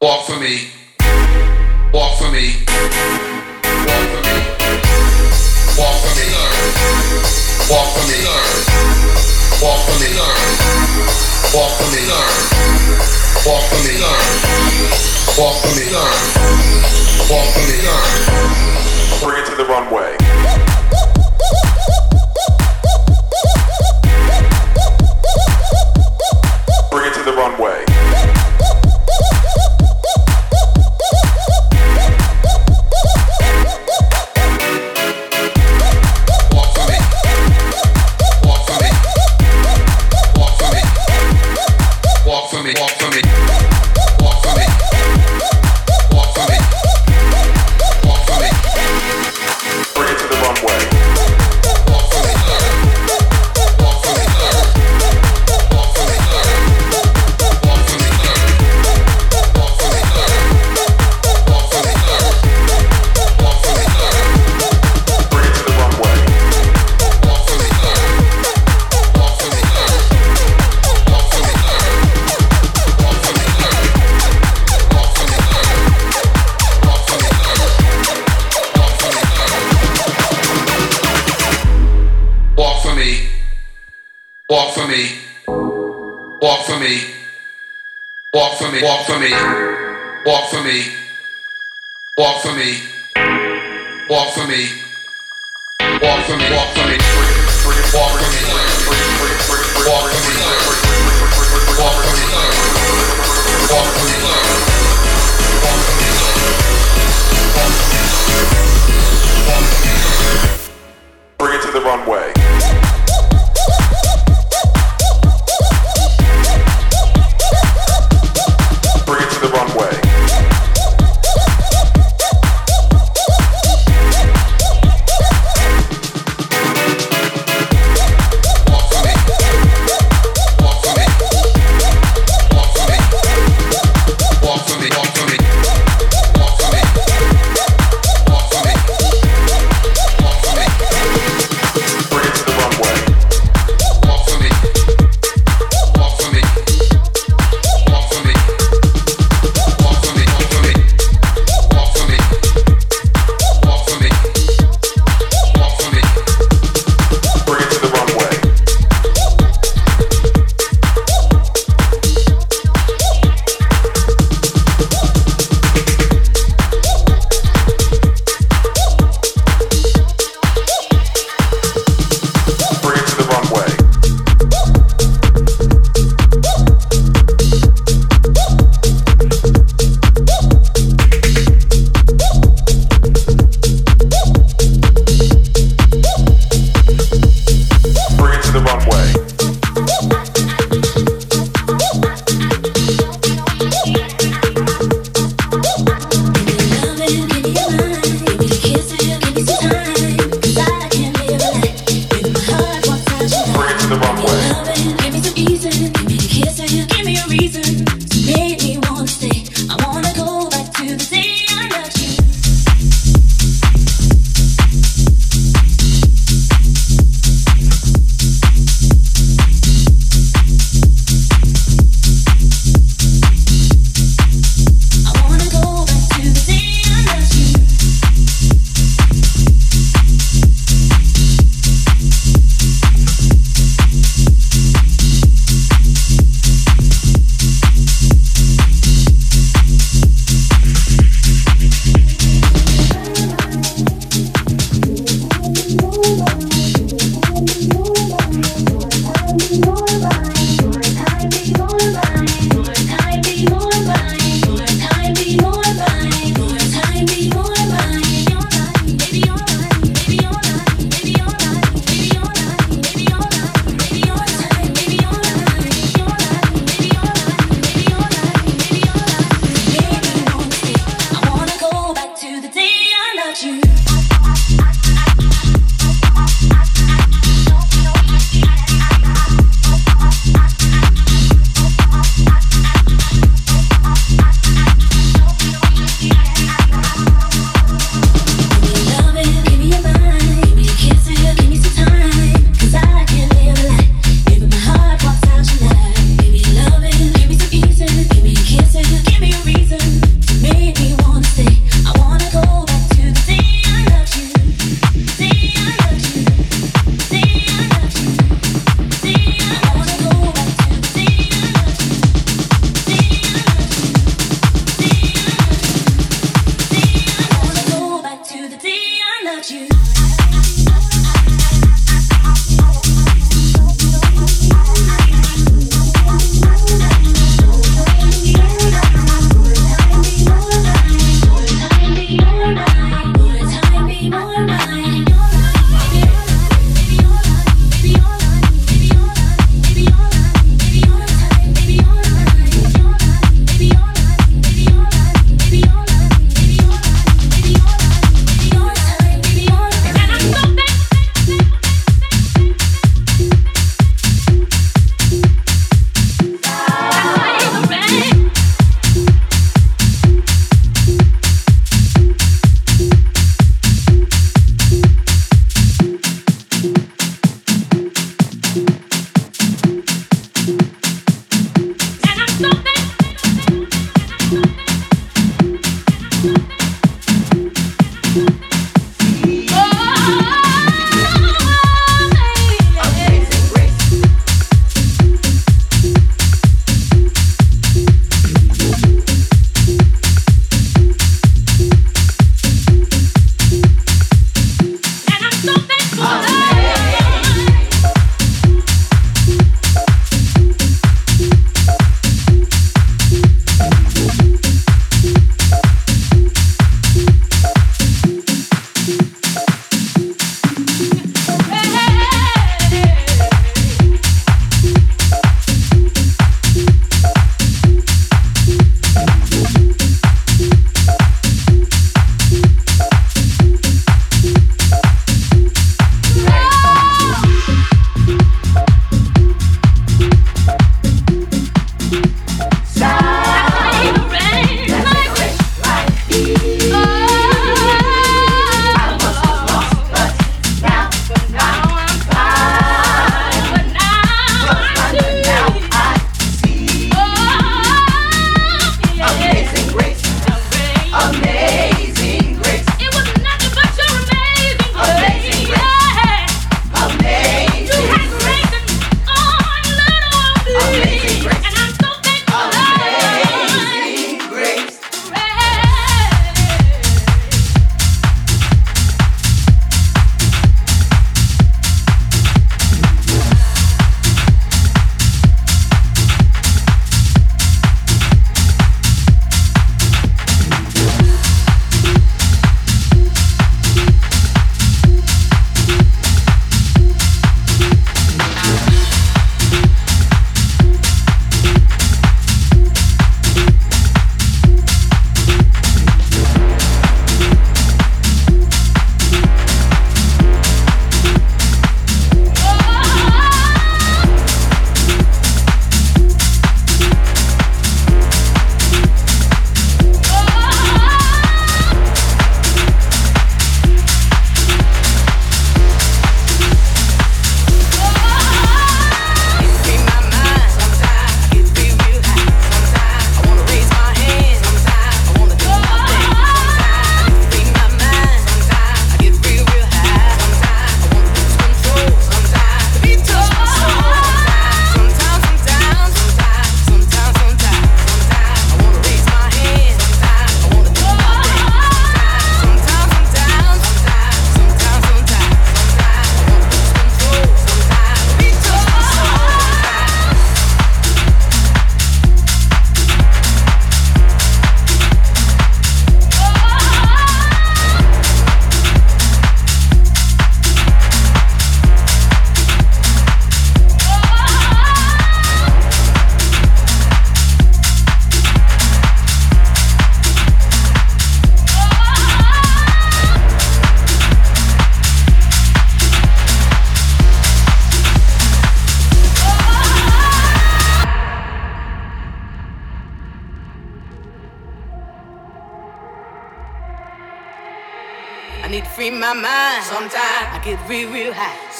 Walk for me. Walk for me. Walk for me. Walk for me. Walk for me. Walk for me. Walk for me. Walk for me. Walk for me. Walk for me. Bring it to the runway.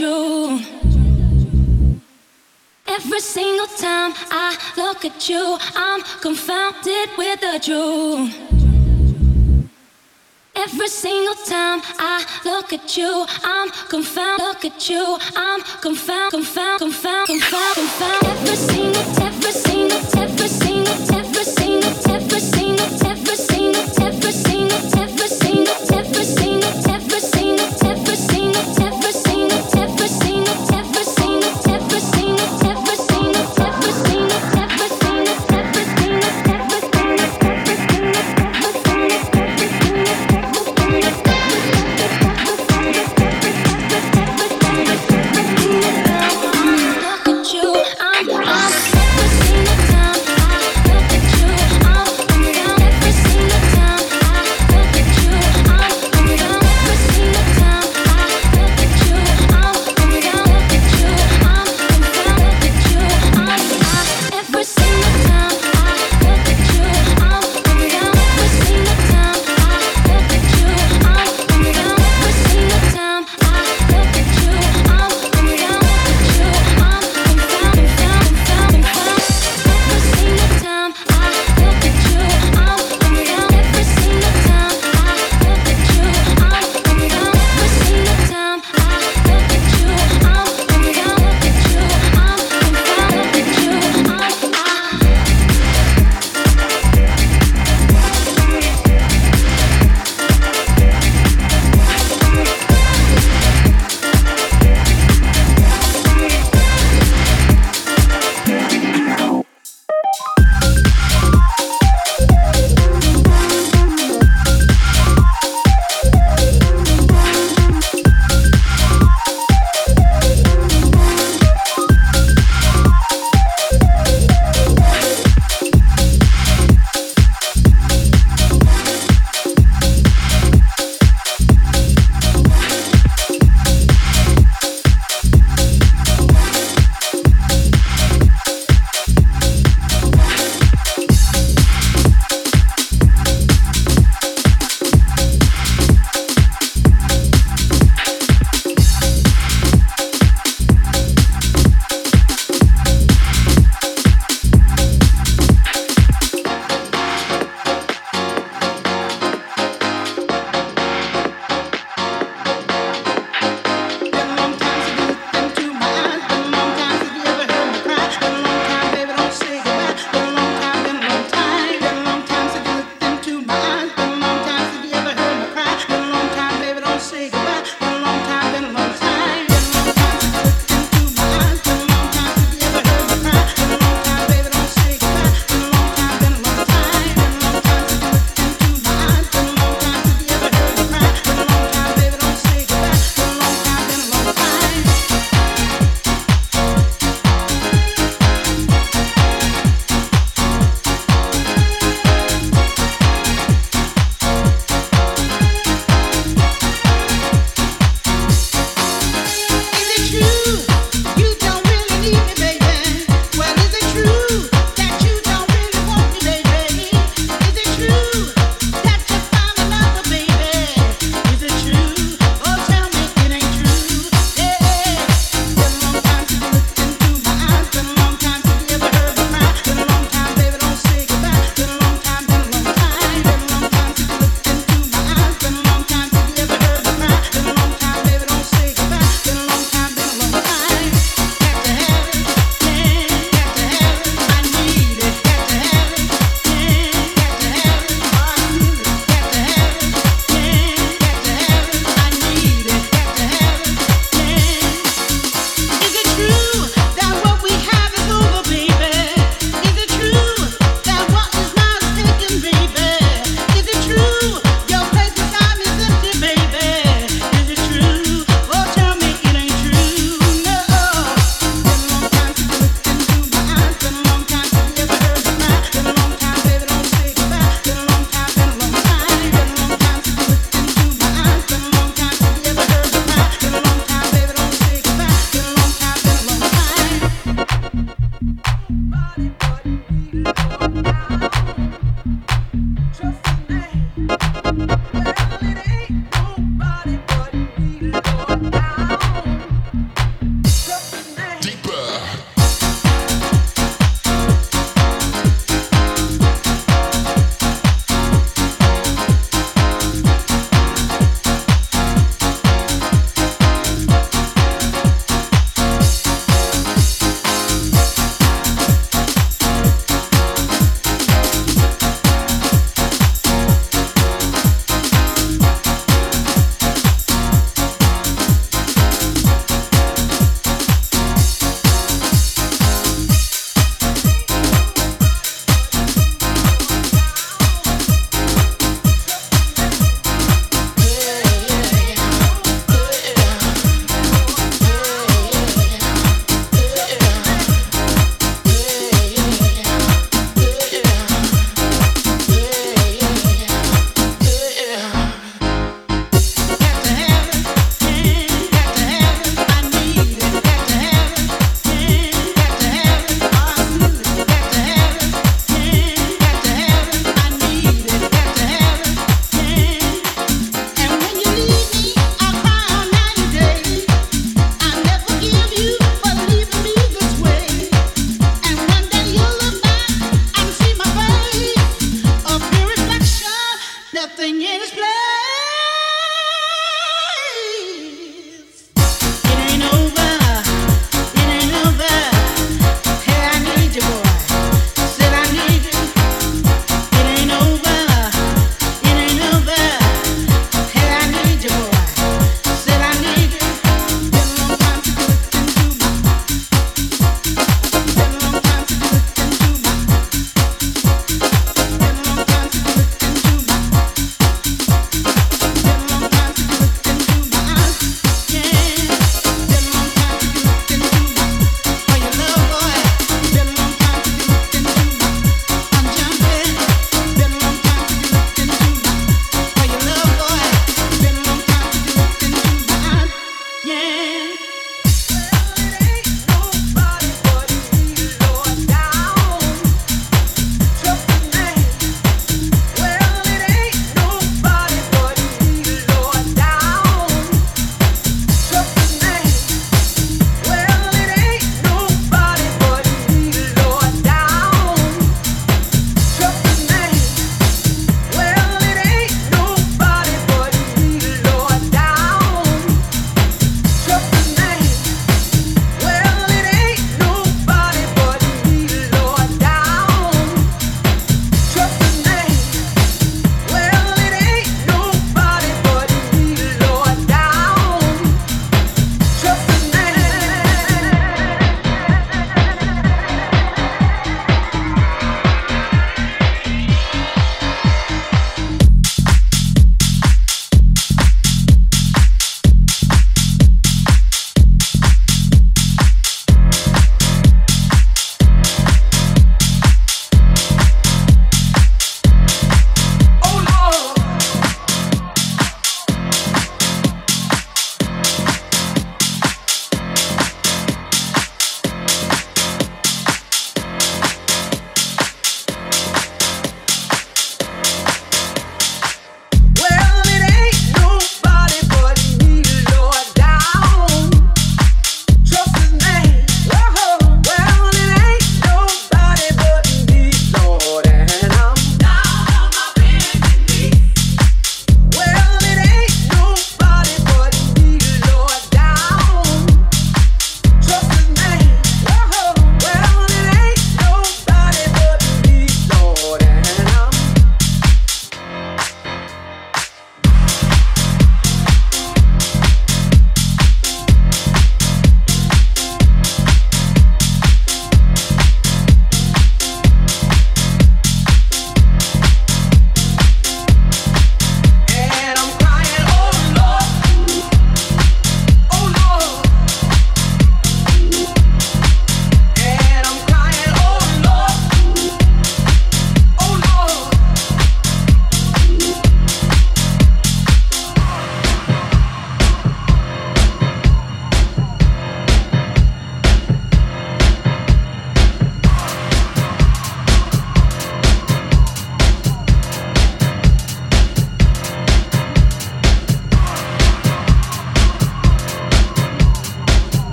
you. Every single time I look at you, I'm confounded with the truth. Every single time I look at you, I'm confounded. Look at you, I'm confounded. Confounded. Confounded. Confounded. confound. Every single, every single, every single, every single, every single, every single, every single, every single, every single.